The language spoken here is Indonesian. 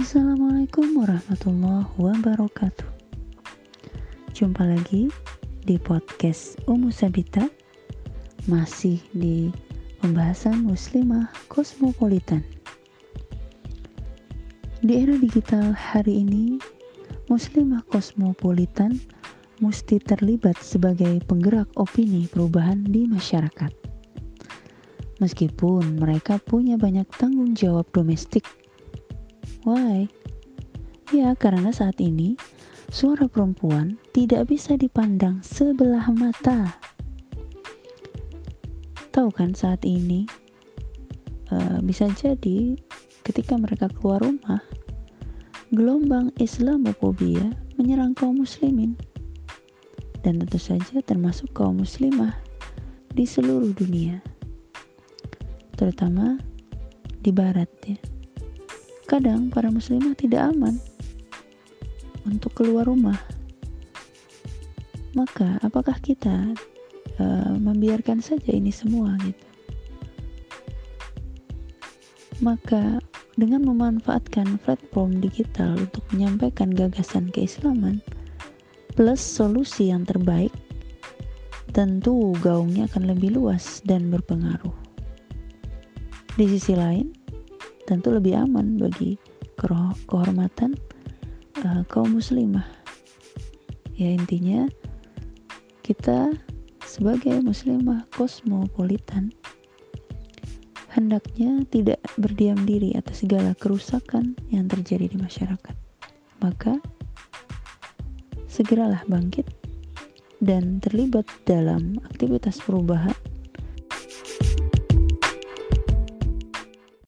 Assalamualaikum warahmatullahi wabarakatuh. Jumpa lagi di podcast Umu Sabita, masih di pembahasan Muslimah Kosmopolitan. Di era digital hari ini, Muslimah Kosmopolitan mesti terlibat sebagai penggerak opini perubahan di masyarakat. Meskipun mereka punya banyak tanggung jawab domestik Why? Ya, karena saat ini suara perempuan tidak bisa dipandang sebelah mata. Tahu kan saat ini uh, bisa jadi ketika mereka keluar rumah gelombang Islamophobia menyerang kaum muslimin dan tentu saja termasuk kaum muslimah di seluruh dunia terutama di barat ya Kadang para muslimah tidak aman untuk keluar rumah. Maka apakah kita uh, membiarkan saja ini semua gitu? Maka dengan memanfaatkan platform digital untuk menyampaikan gagasan keislaman plus solusi yang terbaik, tentu gaungnya akan lebih luas dan berpengaruh. Di sisi lain, tentu lebih aman bagi kehormatan uh, kaum muslimah. Ya intinya kita sebagai muslimah kosmopolitan hendaknya tidak berdiam diri atas segala kerusakan yang terjadi di masyarakat. Maka segeralah bangkit dan terlibat dalam aktivitas perubahan